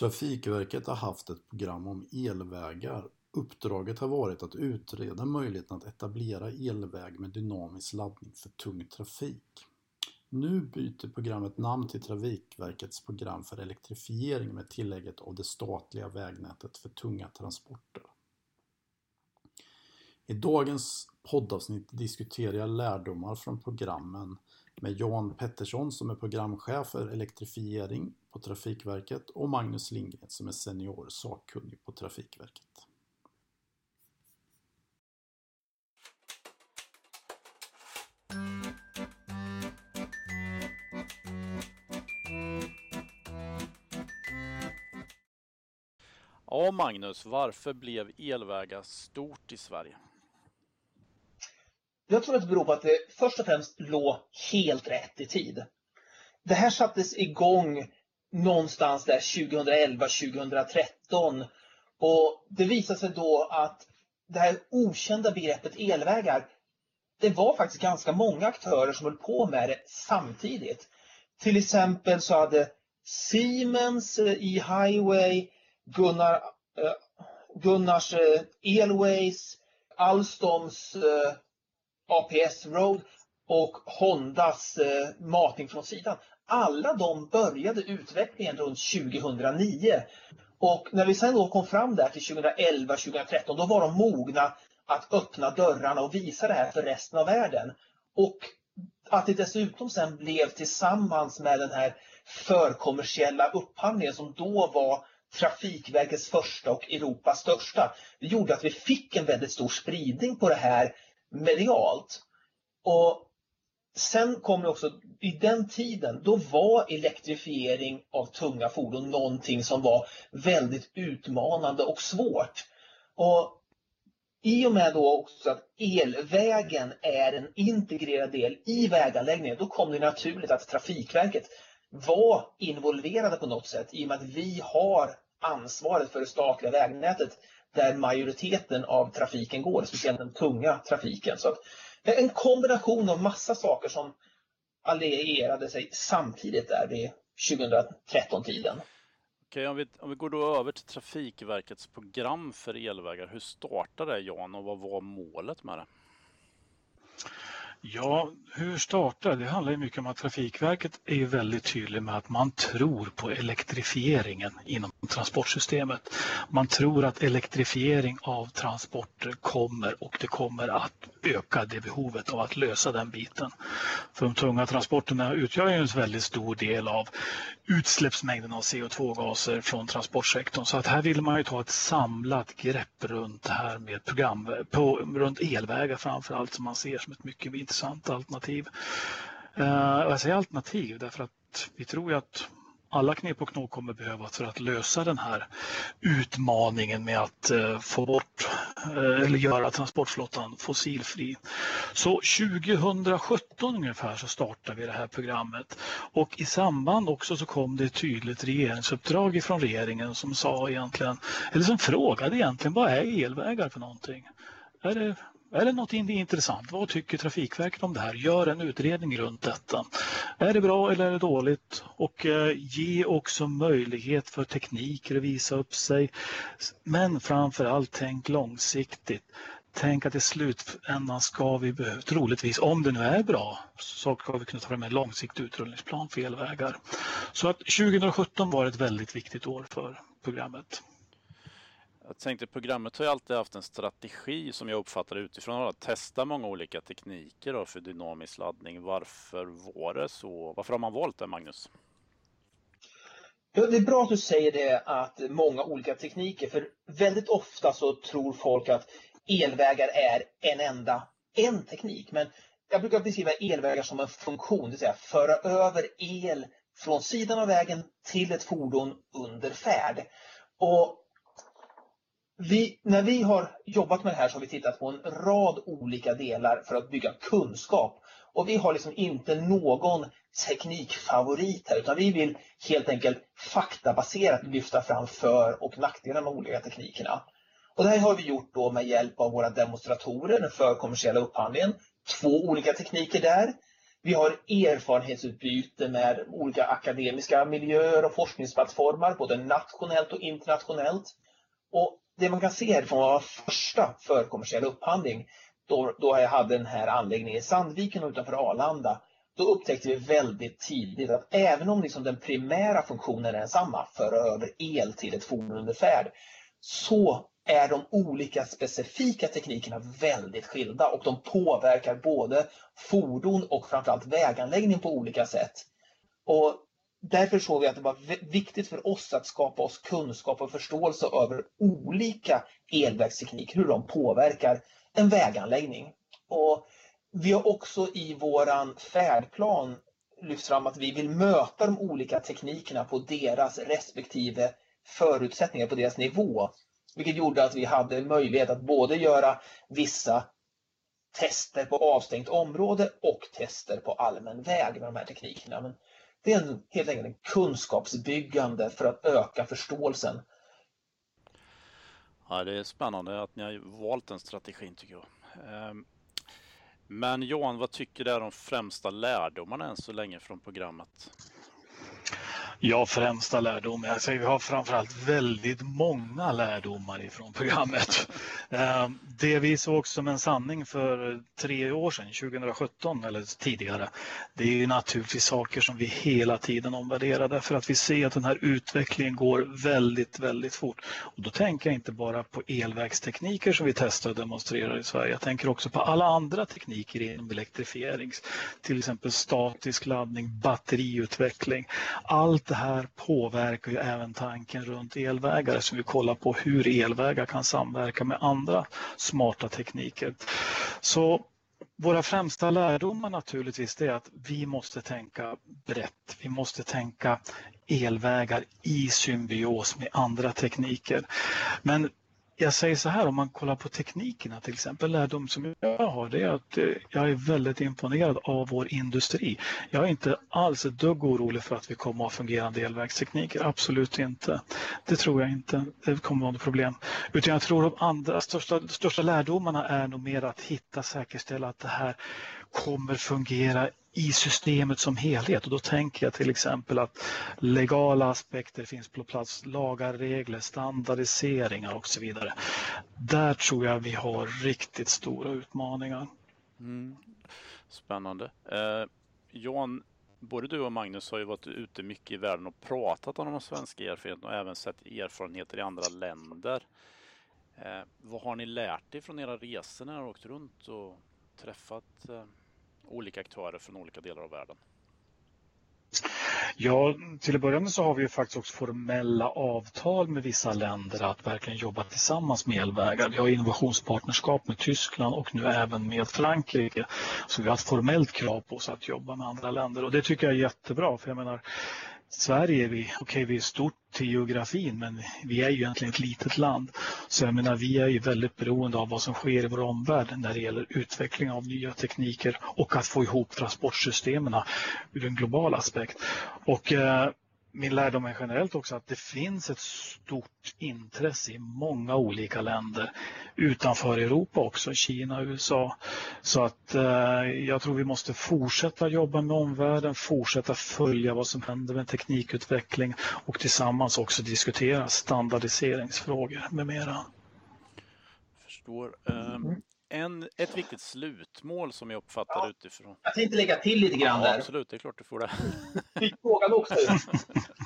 Trafikverket har haft ett program om elvägar. Uppdraget har varit att utreda möjligheten att etablera elväg med dynamisk laddning för tung trafik. Nu byter programmet namn till Trafikverkets program för elektrifiering med tillägget av det statliga vägnätet för tunga transporter. I dagens poddavsnitt diskuterar jag lärdomar från programmen med Jan Pettersson som är programchef för elektrifiering på Trafikverket och Magnus Lindgren som är senior sakkunnig på Trafikverket. Ja, Magnus, varför blev elvägar stort i Sverige? Jag tror att det beror på att det först och främst låg helt rätt i tid. Det här sattes igång någonstans där 2011, 2013 och det visade sig då att det här okända begreppet elvägar, det var faktiskt ganska många aktörer som höll på med det samtidigt. Till exempel så hade Siemens eh, E-highway, Gunnar, eh, Gunnars eh, Elways, Alstoms APS Road och Hondas eh, matning från sidan. Alla de började utvecklingen runt 2009. Och när vi sen då kom fram där till 2011, 2013, då var de mogna att öppna dörrarna och visa det här för resten av världen. Och att det dessutom sen blev tillsammans med den här förkommersiella upphandlingen som då var Trafikverkets första och Europas största. Det gjorde att vi fick en väldigt stor spridning på det här medialt. Och sen kom det också, i den tiden, då var elektrifiering av tunga fordon någonting som var väldigt utmanande och svårt. Och i och med då också att elvägen är en integrerad del i väganläggningen, då kom det naturligt att Trafikverket var involverade på något sätt i och med att vi har ansvaret för det statliga vägnätet där majoriteten av trafiken går, speciellt den tunga trafiken. Så en kombination av massa saker som allierade sig samtidigt där vid 2013-tiden. Okej, om vi, om vi går då över till Trafikverkets program för elvägar. Hur startade det Jan och vad var målet med det? Ja, hur startar det? handlar ju mycket om att Trafikverket är väldigt tydlig med att man tror på elektrifieringen inom transportsystemet. Man tror att elektrifiering av transporter kommer och det kommer att öka det behovet av att lösa den biten. För de tunga transporterna utgör ju en väldigt stor del av utsläppsmängden av CO2-gaser från transportsektorn. Så att här vill man ju ta ett samlat grepp runt det här med program, på, runt elvägar framför allt som man ser som ett mycket intressant alternativ. Uh, jag säger alternativ därför att vi tror ju att alla knep och knåp kommer behövas för att lösa den här utmaningen med att eh, få bort eh, eller göra transportflottan fossilfri. Så 2017 ungefär så startade vi det här programmet och i samband också så kom det ett tydligt regeringsuppdrag ifrån regeringen som sa egentligen, eller som frågade egentligen vad är elvägar för någonting? Är det eller något intressant? Vad tycker Trafikverket om det här? Gör en utredning runt detta. Är det bra eller är det dåligt? Och eh, ge också möjlighet för tekniker att visa upp sig. Men framför allt tänk långsiktigt. Tänk att i slutändan ska vi troligtvis, om det nu är bra, så ska vi kunna ta fram en långsiktig utrullningsplan för elvägar. Så att 2017 var ett väldigt viktigt år för programmet. Jag tänkte programmet har ju alltid haft en strategi som jag uppfattar utifrån att testa många olika tekniker då för dynamisk laddning. Varför var det så? Varför har man valt det Magnus? Ja, det är bra att du säger det att många olika tekniker för väldigt ofta så tror folk att elvägar är en enda en teknik. Men jag brukar beskriva elvägar som en funktion, det vill säga föra över el från sidan av vägen till ett fordon under färd. Och vi, när vi har jobbat med det här så har vi tittat på en rad olika delar för att bygga kunskap. Och vi har liksom inte någon teknikfavorit här utan vi vill helt enkelt faktabaserat lyfta fram för och nackdelar med olika teknikerna. Och det här har vi gjort då med hjälp av våra demonstratorer för kommersiella upphandlingen. Två olika tekniker där. Vi har erfarenhetsutbyte med olika akademiska miljöer och forskningsplattformar, både nationellt och internationellt. Och det man kan se från vår första förkommersiella upphandling, då, då jag hade den här anläggningen i Sandviken utanför Arlanda, då upptäckte vi väldigt tidigt att även om liksom den primära funktionen är densamma, föra över el till ett fordon under färd, så är de olika specifika teknikerna väldigt skilda och de påverkar både fordon och framförallt väganläggning på olika sätt. Och därför såg vi att det var viktigt för oss att skapa oss kunskap och förståelse över olika elvägstekniker, hur de påverkar en väganläggning. Och vi har också i våran färdplan lyft fram att vi vill möta de olika teknikerna på deras respektive förutsättningar, på deras nivå. Vilket gjorde att vi hade möjlighet att både göra vissa tester på avstängt område och tester på allmän väg med de här teknikerna. Men det är en, helt enkelt en kunskapsbyggande för att öka förståelsen. Ja, det är spännande att ni har valt den strategin tycker jag. Ehm, men Johan, vad tycker du är de främsta lärdomarna än så länge från programmet? Ja, främsta lärdom. Jag säger, vi har framförallt väldigt många lärdomar ifrån programmet. Eh, det vi såg som en sanning för tre år sedan, 2017 eller tidigare, det är ju naturligtvis saker som vi hela tiden omvärderar. Därför att vi ser att den här utvecklingen går väldigt, väldigt fort. Och då tänker jag inte bara på elvägstekniker som vi testar och demonstrerar i Sverige. Jag tänker också på alla andra tekniker inom elektrifiering, till exempel statisk laddning, batteriutveckling. Allt det här påverkar ju även tanken runt elvägar som vi kollar på hur elvägar kan samverka med andra smarta tekniker. Så våra främsta lärdomar naturligtvis är att vi måste tänka brett. Vi måste tänka elvägar i symbios med andra tekniker. Men jag säger så här, om man kollar på teknikerna till exempel, lärdom som jag har, det är att eh, jag är väldigt imponerad av vår industri. Jag är inte alls ett dugg orolig för att vi kommer att ha fungerande elvägstekniker, absolut inte. Det tror jag inte, det kommer att vara något problem. Utan jag tror att de andra största, största lärdomarna är nog mer att hitta, säkerställa att det här kommer fungera i systemet som helhet. Och då tänker jag till exempel att legala aspekter finns på plats, lagar, regler, standardiseringar och så vidare. Där tror jag vi har riktigt stora utmaningar. Mm. Spännande. Eh, Johan, både du och Magnus har ju varit ute mycket i världen och pratat om de svenska erfarenheterna och även sett erfarenheter i andra länder. Eh, vad har ni lärt er från era resor när ni har åkt runt och träffat eh, olika aktörer från olika delar av världen? Ja, till att börja med så har vi ju faktiskt också formella avtal med vissa länder att verkligen jobba tillsammans med elvägar. Vi har innovationspartnerskap med Tyskland och nu även med Frankrike. Så vi har ett formellt krav på oss att jobba med andra länder och det tycker jag är jättebra för jag menar Sverige vi, okej okay, vi är stort till geografin men vi är ju egentligen ett litet land. Så jag menar vi är ju väldigt beroende av vad som sker i vår omvärld när det gäller utveckling av nya tekniker och att få ihop transportsystemen ur en global aspekt. Och eh, min lärdom är generellt också att det finns ett stort intresse i många olika länder utanför Europa också, Kina, USA. Så att eh, jag tror vi måste fortsätta jobba med omvärlden, fortsätta följa vad som händer med teknikutveckling och tillsammans också diskutera standardiseringsfrågor med mera. Förstår. Um, en, ett viktigt slutmål som jag uppfattar ja, utifrån. Jag tänkte lägga till lite grann ja, där. Absolut, det är klart du får det. Fick frågan också. uh,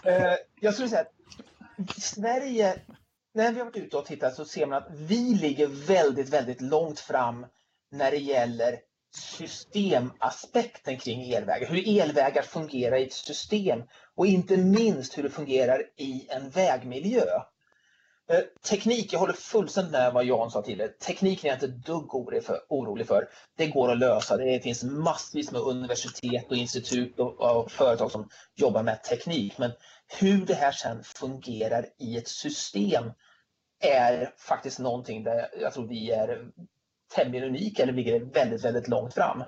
jag skulle säga att Sverige, när vi har varit ute och tittat så ser man att vi ligger väldigt, väldigt långt fram när det gäller systemaspekten kring elvägar. Hur elvägar fungerar i ett system och inte minst hur det fungerar i en vägmiljö. Eh, teknik, jag håller fullständigt med vad Jan sa tidigare. Tekniken är jag inte ett dugg orolig för. Det går att lösa. Det finns massvis med universitet och institut och, och företag som jobbar med teknik. Men hur det här sen fungerar i ett system är faktiskt någonting där jag tror vi är tämligen unika eller ligger väldigt, väldigt långt fram.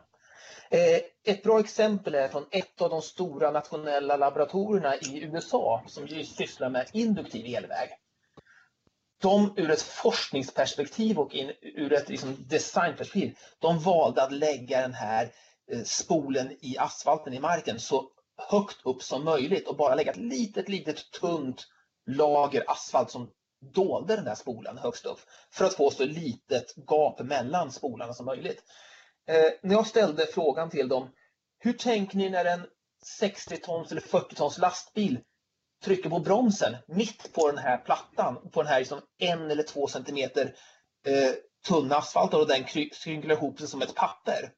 Eh, ett bra exempel är från ett av de stora nationella laboratorierna i USA som just sysslar med induktiv elväg de ur ett forskningsperspektiv och in, ur ett liksom designperspektiv, de valde att lägga den här eh, spolen i asfalten i marken så högt upp som möjligt och bara lägga ett litet, litet tunt lager asfalt som dolde den där spolen högst upp för att få så litet gap mellan spolarna som möjligt. Eh, när jag ställde frågan till dem, hur tänker ni när en 60 tons eller 40 tons lastbil trycker på bromsen mitt på den här plattan, på den här liksom en eller två centimeter eh, tunna asfalten och den skrynklar ihop sig som ett papper.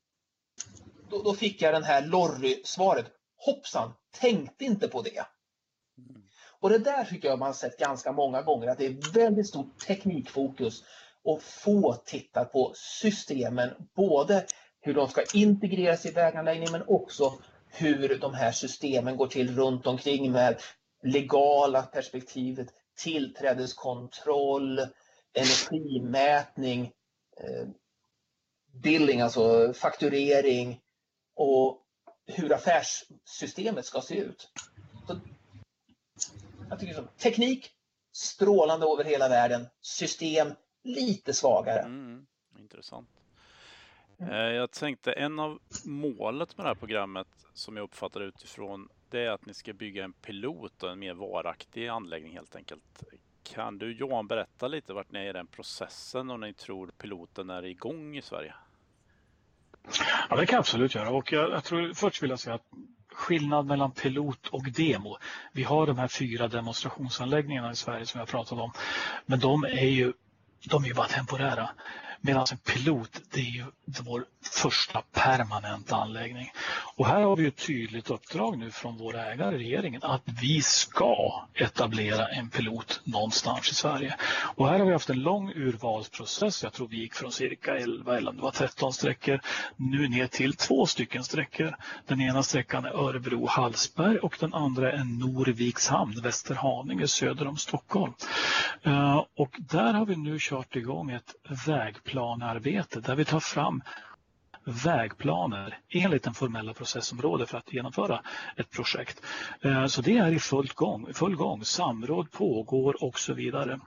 Då, då fick jag den här Lorry-svaret. Hoppsan, tänkte inte på det. Och det där tycker jag man sett ganska många gånger att det är väldigt stort teknikfokus och få tittar på systemen, både hur de ska integreras i väganläggningen men också hur de här systemen går till runt omkring med legala perspektivet, tillträdeskontroll, energimätning, eh, billing, alltså fakturering och hur affärssystemet ska se ut. Så jag tycker så. Teknik, strålande över hela världen. System, lite svagare. Mm, intressant. Eh, jag tänkte en av målet med det här programmet som jag uppfattar utifrån det är att ni ska bygga en pilot och en mer varaktig anläggning helt enkelt. Kan du Johan berätta lite vart ni är i den processen och när ni tror piloten är igång i Sverige? Ja, det kan jag absolut göra och jag, jag tror först vill jag säga att skillnad mellan pilot och demo. Vi har de här fyra demonstrationsanläggningarna i Sverige som jag pratat om, men de är ju de är ju bara temporära. Medan alltså, en pilot, det är ju vår första permanenta anläggning. Och här har vi ett tydligt uppdrag nu från vår ägare, regeringen, att vi ska etablera en pilot någonstans i Sverige. Och här har vi haft en lång urvalsprocess. Jag tror vi gick från cirka 11 eller det var 13 sträckor nu ner till två stycken sträckor. Den ena sträckan är Örebro-Hallsberg och den andra är Norvikshamn, Västerhaninge söder om Stockholm. Eh, och där har vi nu kört igång ett vägplanarbete där vi tar fram vägplaner enligt den formella processområdet för att genomföra ett projekt. Eh, så det är i full gång, full gång. samråd pågår och så vidare.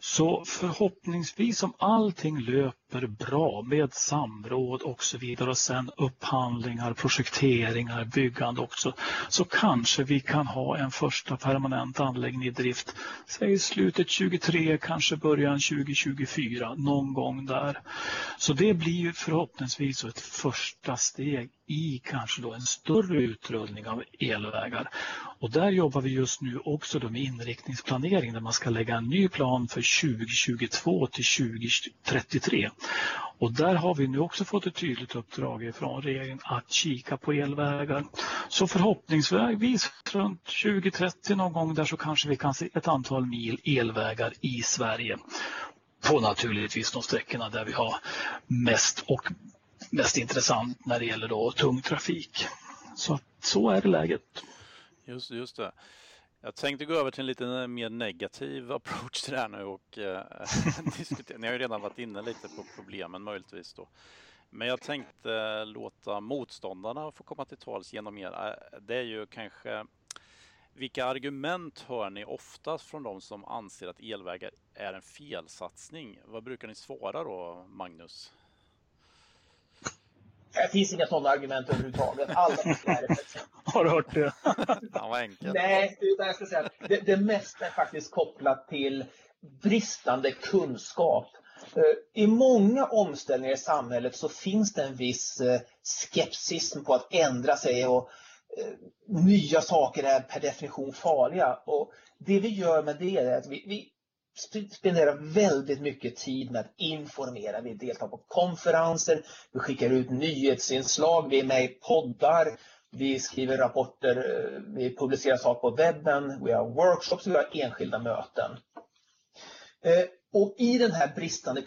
Så förhoppningsvis om allting löper bra med samråd och så vidare och sen upphandlingar, projekteringar, byggande också så kanske vi kan ha en första permanent anläggning i drift säg slutet 23, kanske början 2024, någon gång där. Så det blir förhoppningsvis ett första steg i kanske då en större utrullning av elvägar. Och där jobbar vi just nu också då med inriktningsplanering där man ska lägga en ny plan för 2022 till 2033. Och där har vi nu också fått ett tydligt uppdrag från regeringen att kika på elvägar. Så förhoppningsvis runt 2030 någon gång där så kanske vi kan se ett antal mil elvägar i Sverige på naturligtvis de sträckorna där vi har mest och mest intressant när det gäller då tung trafik. Så, så är det läget. Just, just det. Jag tänkte gå över till en lite mer negativ approach till det här nu och eh, diskutera. Ni har ju redan varit inne lite på problemen möjligtvis då. Men jag tänkte låta motståndarna få komma till tals genom er. Eh, det är ju kanske vilka argument hör ni oftast från de som anser att elvägar är en felsatsning? Vad brukar ni svara då, Magnus? Det finns inga sådana argument överhuvudtaget. Alla Har du hört det? ja, vad enkelt. Nej, utan jag ska säga det, det mesta är faktiskt kopplat till bristande kunskap. Eh, I många omställningar i samhället så finns det en viss eh, skepsism på att ändra sig och eh, nya saker är per definition farliga. Och det vi gör med det är att vi, vi spenderar väldigt mycket tid med att informera. Vi deltar på konferenser, vi skickar ut nyhetsinslag, vi är med i poddar, vi skriver rapporter, eh, vi publicerar saker på webben, vi har workshops, vi har enskilda möten. Eh, och i den här bristande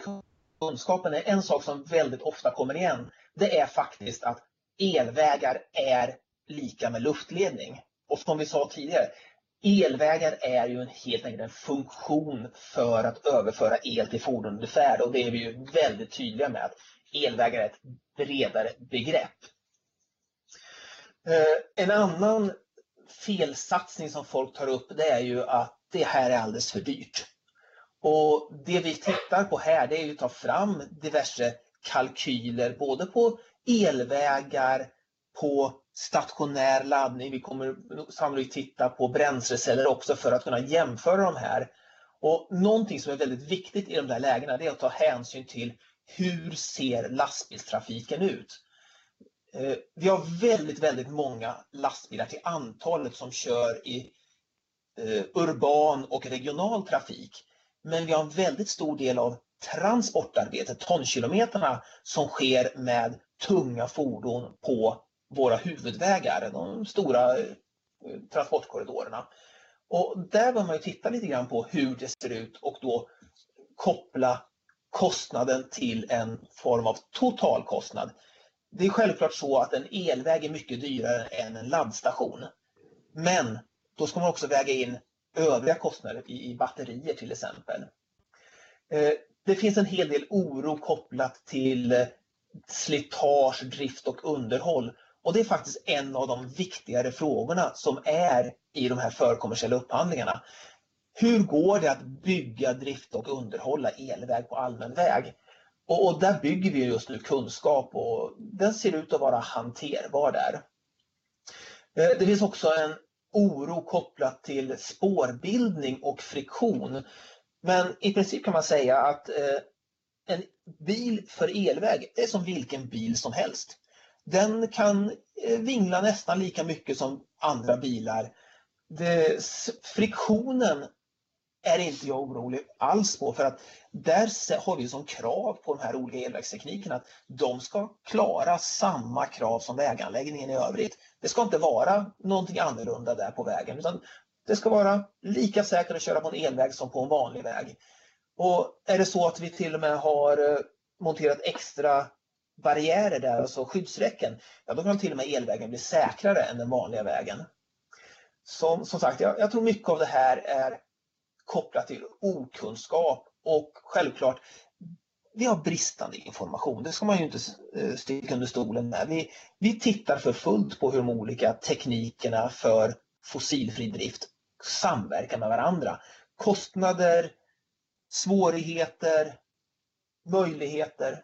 kunskapen är en sak som väldigt ofta kommer igen. Det är faktiskt att elvägar är lika med luftledning. Och som vi sa tidigare, Elvägar är ju en, helt enkelt en funktion för att överföra el till fordon under färd och det är vi ju väldigt tydliga med att elvägar är ett bredare begrepp. Eh, en annan felsatsning som folk tar upp det är ju att det här är alldeles för dyrt. Och det vi tittar på här det är ju att ta fram diverse kalkyler både på elvägar på stationär laddning. Vi kommer sannolikt titta på bränsleceller också för att kunna jämföra de här. Och någonting som är väldigt viktigt i de där lägena är att ta hänsyn till hur ser lastbilstrafiken ut? Eh, vi har väldigt, väldigt många lastbilar till antalet som kör i eh, urban och regional trafik. Men vi har en väldigt stor del av transportarbetet, tonkilometerna, som sker med tunga fordon på våra huvudvägar, de stora eh, transportkorridorerna. Och där bör man ju titta lite grann på hur det ser ut och då koppla kostnaden till en form av totalkostnad. Det är självklart så att en elväg är mycket dyrare än en laddstation. Men då ska man också väga in övriga kostnader i, batterier till exempel. Eh, det finns en hel del oro kopplat till eh, slitage, drift och underhåll. Och det är faktiskt en av de viktigare frågorna som är i de här förkommersiella upphandlingarna. Hur går det att bygga, drifta och underhålla elväg på allmän väg? Och, och, där bygger vi just nu kunskap och den ser ut att vara hanterbar där. Eh, det finns också en oro kopplat till spårbildning och friktion. Men i princip kan man säga att eh, en bil för elväg är som vilken bil som helst. Den kan eh, vingla nästan lika mycket som andra bilar. Det, friktionen är inte jag orolig alls på för att där har vi som krav på de här olika elvägsteknikerna att de ska klara samma krav som väganläggningen i övrigt. Det ska inte vara någonting annorlunda där på vägen utan det ska vara lika säkert att köra på en elväg som på en vanlig väg. Och är det så att vi till och med har eh, monterat extra barriärer där, alltså skyddsräcken, ja då kan till och med elvägen bli säkrare än den vanliga vägen. Som, som sagt, jag, jag tror mycket av det här är kopplat till okunskap och självklart vi har bristande information. Det ska man ju inte eh, sticka under stolen med. Vi, vi tittar för fullt på hur de olika teknikerna för fossilfri drift samverkar med varandra. Kostnader, svårigheter, möjligheter.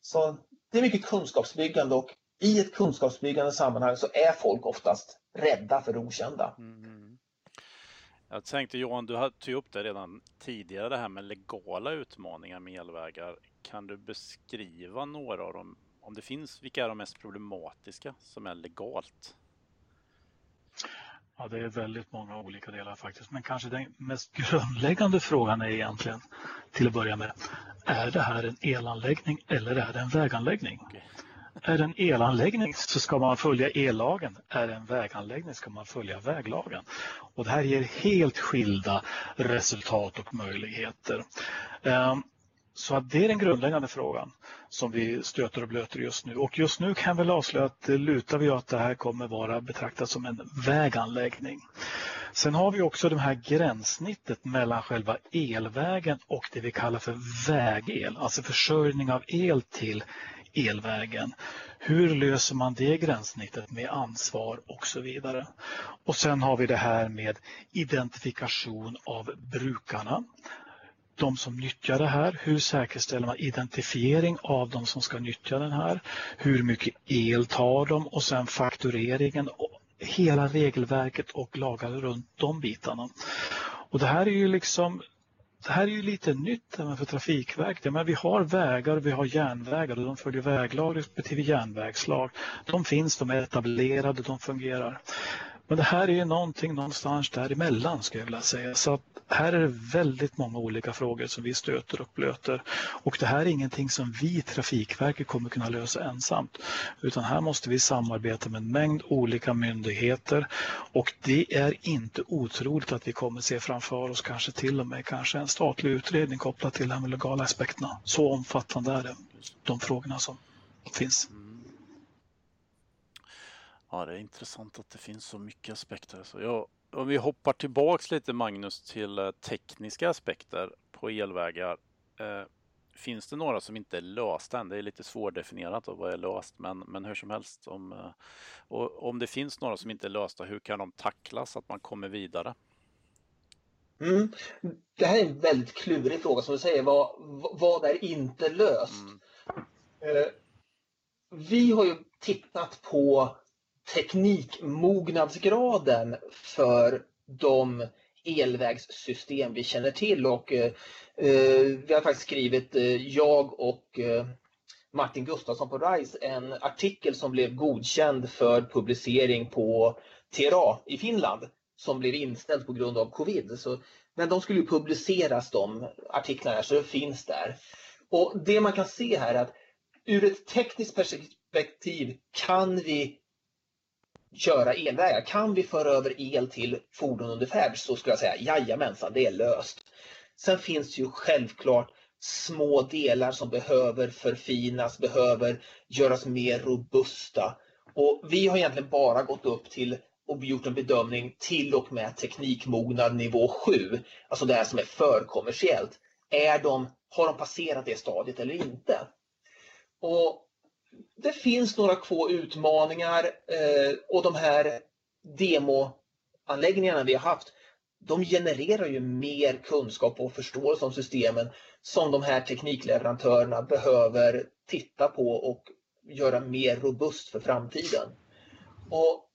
Så det är mycket kunskapsbyggande och i ett kunskapsbyggande sammanhang så är folk oftast rädda för det okända. Mm. Jag tänkte Johan, du tog upp det redan tidigare det här med legala utmaningar med elvägar. Kan du beskriva några av dem? Om det finns, vilka är de mest problematiska som är legalt? Ja, det är väldigt många olika delar faktiskt. Men kanske den mest grundläggande frågan är egentligen till att börja med. Är det här en elanläggning eller är det en väganläggning? Okay. Är det en elanläggning så ska man följa ellagen. Är det en väganläggning ska man följa väglagen. Och det här ger helt skilda resultat och möjligheter. Ehm, så att det är den grundläggande frågan som vi stöter och blöter just nu. Och just nu kan jag väl avslöja att det lutar vi att det här kommer vara betraktat som en väganläggning. Sen har vi också det här gränssnittet mellan själva elvägen och det vi kallar för vägel, alltså försörjning av el till elvägen. Hur löser man det gränssnittet med ansvar och så vidare. Och sen har vi det här med identifikation av brukarna de som nyttjar det här. Hur säkerställer man identifiering av de som ska nyttja den här? Hur mycket el tar de? Och sen faktureringen. Hela regelverket och lagar runt de bitarna. Och det här är ju liksom det här är ju lite nytt för Trafikverket. Men vi har vägar och vi har järnvägar och de följer väglag respektive järnvägslag. De finns, de är etablerade, de fungerar. Men det här är någonting någonstans däremellan skulle jag vilja säga. Så att här är det väldigt många olika frågor som vi stöter och blöter. Och det här är ingenting som vi Trafikverket kommer kunna lösa ensamt. Utan här måste vi samarbeta med en mängd olika myndigheter. Och det är inte otroligt att vi kommer se framför oss kanske till och med kanske en statlig utredning kopplat till de legala aspekterna. Så omfattande är det, de frågorna som finns. Mm. Ja, det är intressant att det finns så mycket aspekter. Så jag, om vi hoppar tillbaks lite Magnus till eh, tekniska aspekter på elvägar. Eh, finns det några som inte är lösta än? Det är lite svårdefinierat och vad är löst, men, men hur som helst. Om, eh, och om det finns några som inte är lösta, hur kan de tacklas så att man kommer vidare? Mm. Det här är en väldigt klurig fråga som du säger. Vad, vad är inte löst? Mm. Eh, vi har ju tittat på teknikmognadsgraden för de elvägssystem vi känner till och eh, eh, vi har faktiskt skrivit, eh, jag och eh, Martin Gustafsson på RISE, en artikel som blev godkänd för publicering på TRA i Finland som blev inställd på grund av covid. Så, men de skulle ju publiceras de artiklarna så det finns där. Och det man kan se här är att ur ett tekniskt perspektiv kan vi köra elvägar. Kan vi föra över el till fordon under färd så skulle jag säga jajamensan, det är löst. Sen finns ju självklart små delar som behöver förfinas, behöver göras mer robusta. Och vi har egentligen bara gått upp till och gjort en bedömning till och med teknikmognad nivå 7, alltså det här som är förkommersiellt. Är de, har de passerat det stadiet eller inte? Och det finns några få utmaningar eh, och de här demoanläggningarna vi har haft, de genererar ju mer kunskap och förståelse om systemen som de här teknikleverantörerna behöver titta på och göra mer robust för framtiden. Och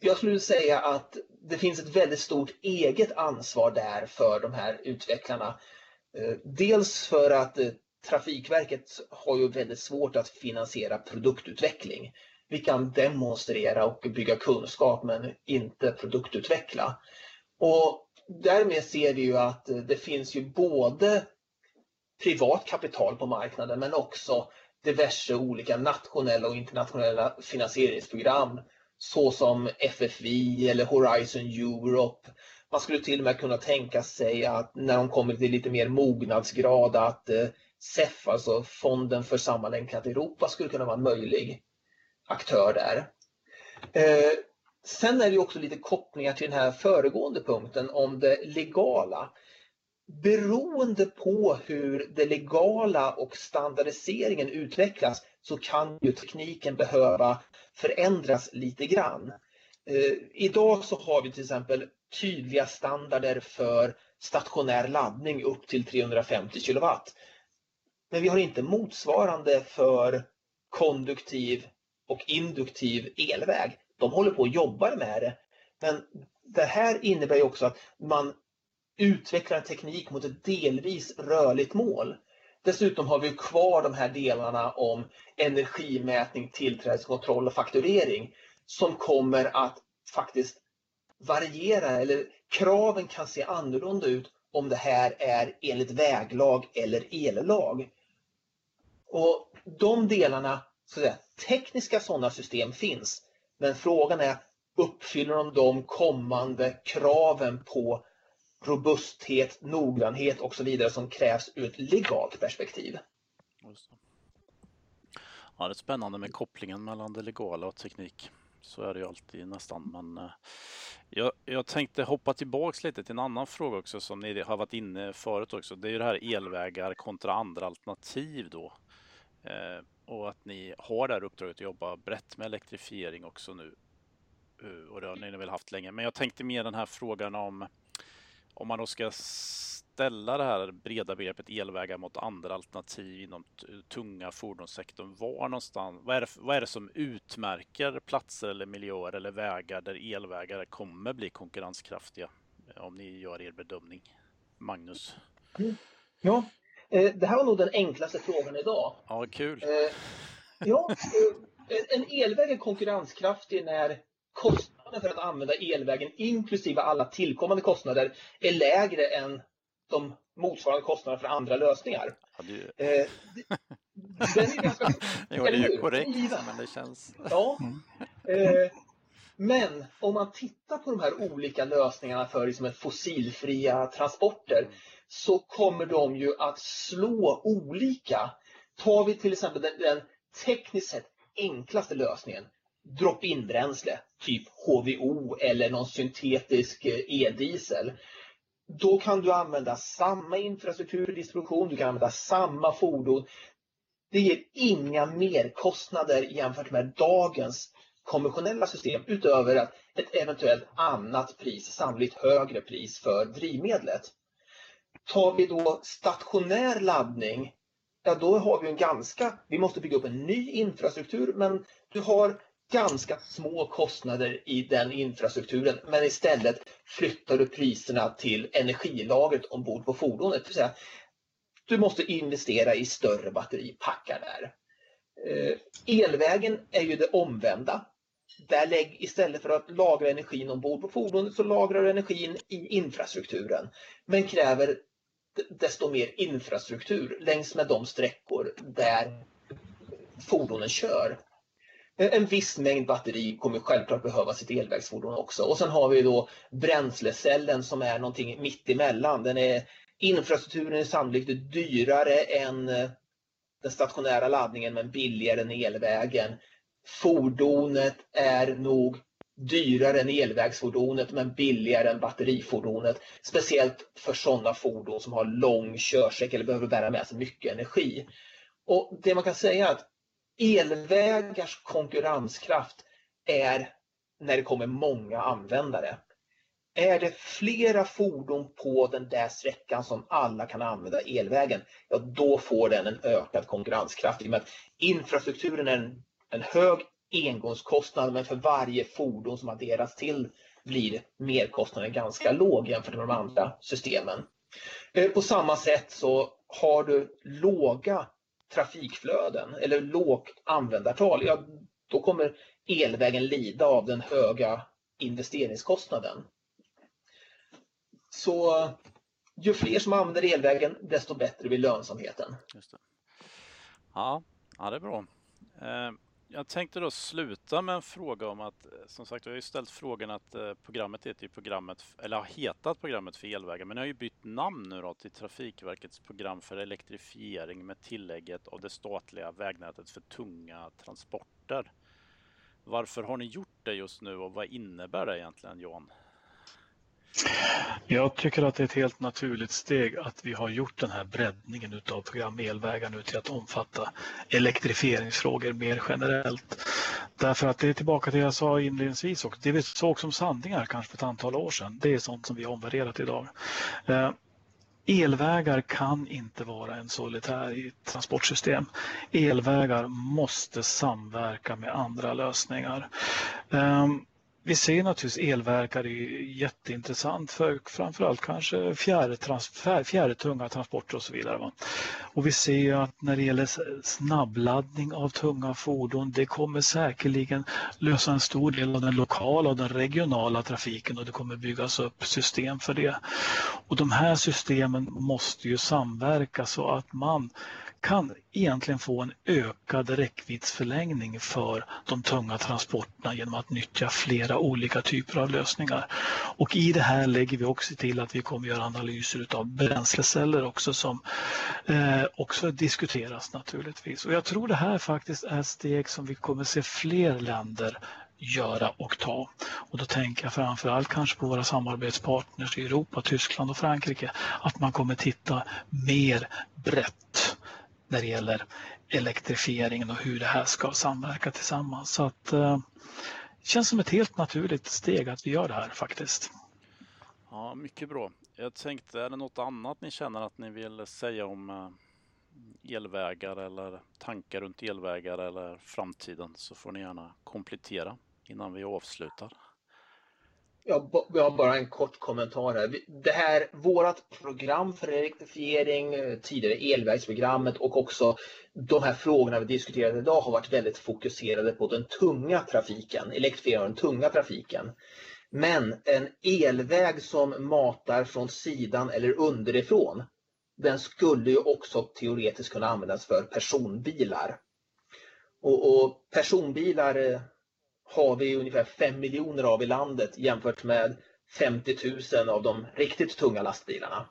jag skulle säga att det finns ett väldigt stort eget ansvar där för de här utvecklarna. Eh, dels för att eh, Trafikverket har ju väldigt svårt att finansiera produktutveckling. Vi kan demonstrera och bygga kunskap men inte produktutveckla. Och därmed ser vi ju att det finns ju både privat kapital på marknaden men också diverse olika nationella och internationella finansieringsprogram såsom FFI eller Horizon Europe. Man skulle till och med kunna tänka sig att när de kommer till lite mer mognadsgrad att eh, CEF, alltså Fonden för sammanlänkat Europa, skulle kunna vara en möjlig aktör där. Eh, sen är det också lite kopplingar till den här föregående punkten om det legala. Beroende på hur det legala och standardiseringen utvecklas så kan ju tekniken behöva förändras lite grann. Eh, idag så har vi till exempel tydliga standarder för stationär laddning upp till 350 kilowatt. Men vi har inte motsvarande för konduktiv och induktiv elväg. De håller på att jobba med det. Men det här innebär också att man utvecklar en teknik mot ett delvis rörligt mål. Dessutom har vi kvar de här delarna om energimätning, tillträdeskontroll och fakturering som kommer att faktiskt variera eller kraven kan se annorlunda ut om det här är enligt väglag eller ellag. Och de delarna, så att säga, tekniska sådana system finns. Men frågan är, uppfyller de de kommande kraven på robusthet, noggrannhet och så vidare som krävs ur ett legalt perspektiv? Ja, det är spännande med kopplingen mellan det legala och teknik. Så är det ju alltid nästan. Men eh, jag, jag tänkte hoppa tillbaks lite till en annan fråga också som ni har varit inne förut också. Det är ju det här elvägar kontra andra alternativ då. Eh, och att ni har det här uppdraget att jobba brett med elektrifiering också nu. Eh, och det har ni väl haft länge. Men jag tänkte mer den här frågan om om man då ska ställa det här breda begreppet elvägar mot andra alternativ inom tunga fordonssektorn. Var någonstans, vad är, det, vad är det som utmärker platser eller miljöer eller vägar där elvägar kommer bli konkurrenskraftiga? Eh, om ni gör er bedömning. Magnus? Ja, det här var nog den enklaste frågan idag. Ja, kul. Eh, ja, eh, en elväg är konkurrenskraftig när kostnaden för att använda elvägen inklusive alla tillkommande kostnader är lägre än de motsvarande kostnaderna för andra lösningar. Ja, det... Eh, den är ganska... jo, det är ju korrekt, men det känns... Ja. Eh, men om man tittar på de här olika lösningarna för liksom fossilfria transporter så kommer de ju att slå olika. Tar vi till exempel den, den tekniskt sett enklaste lösningen, drop-in bränsle, typ HVO eller någon syntetisk eh, e-diesel. Då kan du använda samma infrastruktur för distribution, du kan använda samma fordon. Det ger inga merkostnader jämfört med dagens konventionella system utöver att ett eventuellt annat pris, sannolikt högre pris för drivmedlet. Tar vi då stationär laddning ja då har vi en ganska, vi måste bygga upp en ny infrastruktur men du har ganska små kostnader i den infrastrukturen men istället flyttar du priserna till energilagret ombord på fordonet. Det vill säga, du måste investera i större batteripackar där. Eh, elvägen är ju det omvända. Där lägg, istället för att lagra energin ombord på fordonet så lagrar du energin i infrastrukturen. Men kräver desto mer infrastruktur längs med de sträckor där fordonen kör. En viss mängd batteri kommer självklart behövas i ett elvägsfordon också. Och sen har vi då bränslecellen som är någonting mitt emellan. Den är, infrastrukturen är sannolikt dyrare än eh, den stationära laddningen men billigare än elvägen. Fordonet är nog dyrare än elvägsfordonet men billigare än batterifordonet. Speciellt för sådana fordon som har lång körsträcka eller behöver bära med sig mycket energi. Och Det man kan säga är att elvägars konkurrenskraft är när det kommer många användare. Är det flera fordon på den där sträckan som alla kan använda elvägen, ja då får den en ökad konkurrenskraft i och med att infrastrukturen är en, en hög engångskostnad men för varje fordon som adderas till blir merkostnaden ganska låg jämfört med de andra systemen. Eh, på samma sätt så har du låga trafikflöden eller lågt användartal, ja, då kommer elvägen lida av den höga investeringskostnaden. Så eh, ju fler som använder elvägen, desto bättre blir lönsamheten. Just det. Ja, ja, det är bra. Eh, jag tänkte då sluta med en fråga om att, eh, som sagt, jag har ju ställt frågan att eh, programmet heter ju programmet, eller har hetat programmet för elvägar, men jag har ju bytt namn nu då till Trafikverkets program för elektrifiering med tillägget av det statliga vägnätet för tunga transporter. Varför har ni gjort det just nu och vad innebär det egentligen Johan? Jag tycker att det är ett helt naturligt steg att vi har gjort den här breddningen utav program elvägar nu till att omfatta elektrifieringsfrågor mer generellt. Därför att det är tillbaka till det jag sa inledningsvis och det vi såg som sanningar kanske för ett antal år sedan. Det är sånt som vi har omvärderat idag. Eh, elvägar kan inte vara en solitär i ett transportsystem. Elvägar måste samverka med andra lösningar. Um, vi ser naturligtvis elverkar är jätteintressant för framförallt kanske fjärrtunga transporter och så vidare. Va? Och vi ser att när det gäller snabbladdning av tunga fordon, det kommer säkerligen lösa en stor del av den lokala och den regionala trafiken och det kommer byggas upp system för det. Och de här systemen måste ju samverka så att man kan egentligen få en ökad räckviddsförlängning för de tunga transporterna genom att nyttja flera olika typer av lösningar. Och i det här lägger vi också till att vi kommer göra analyser av bränsleceller också som eh, också diskuteras naturligtvis. Och jag tror det här faktiskt är steg som vi kommer se fler länder göra och ta. Och då tänker jag framförallt kanske på våra samarbetspartners i Europa, Tyskland och Frankrike, att man kommer titta mer brett när det gäller elektrifieringen och hur det här ska samverka tillsammans. Så att, eh, det känns som ett helt naturligt steg att vi gör det här faktiskt. Ja, mycket bra. Jag tänkte, är det något annat ni känner att ni vill säga om eh, elvägar eller tankar runt elvägar eller framtiden så får ni gärna komplettera innan vi avslutar. Jag, jag har bara en kort kommentar här. Det här, vårat program för elektrifiering, eh, tidigare elvägsprogrammet och också de här frågorna vi diskuterade idag har varit väldigt fokuserade på den tunga trafiken, elektrifiering av den tunga trafiken. Men en elväg som matar från sidan eller underifrån, den skulle ju också teoretiskt kunna användas för personbilar. Och, och personbilar eh, har vi ungefär 5 miljoner av i landet jämfört med 50 000 av de riktigt tunga lastbilarna.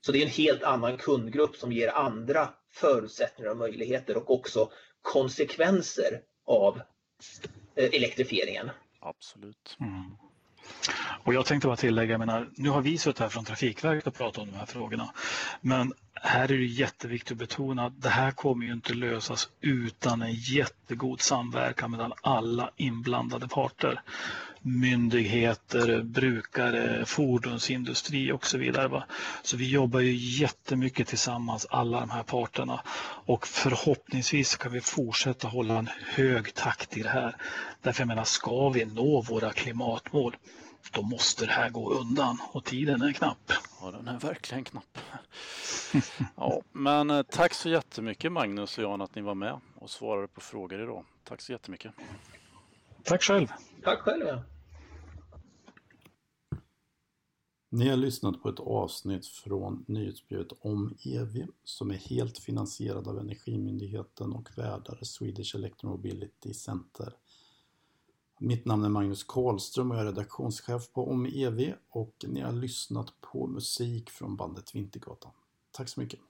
Så det är en helt annan kundgrupp som ger andra förutsättningar och möjligheter och också konsekvenser av eh, elektrifieringen. Absolut. Mm. Och jag tänkte bara tillägga, jag menar, nu har vi suttit här från Trafikverket och pratat om de här frågorna. Men här är det jätteviktigt att betona att det här kommer ju inte lösas utan en jättegod samverkan mellan alla inblandade parter myndigheter, brukare, fordonsindustri och så vidare. Va? Så vi jobbar ju jättemycket tillsammans, alla de här parterna. Och förhoppningsvis kan vi fortsätta hålla en hög takt i det här. Därför jag menar, ska vi nå våra klimatmål då måste det här gå undan och tiden är knapp. Ja, den är verkligen knapp. ja, men eh, tack så jättemycket Magnus och Jan att ni var med och svarade på frågor idag. Tack så jättemycket. Tack själv. Tack själv. Ja. Ni har lyssnat på ett avsnitt från nyhetsbrevet om EV som är helt finansierad av Energimyndigheten och värdar Swedish Electromobility Center. Mitt namn är Magnus Karlström och jag är redaktionschef på Om EV och ni har lyssnat på musik från bandet Vintergatan. Tack så mycket!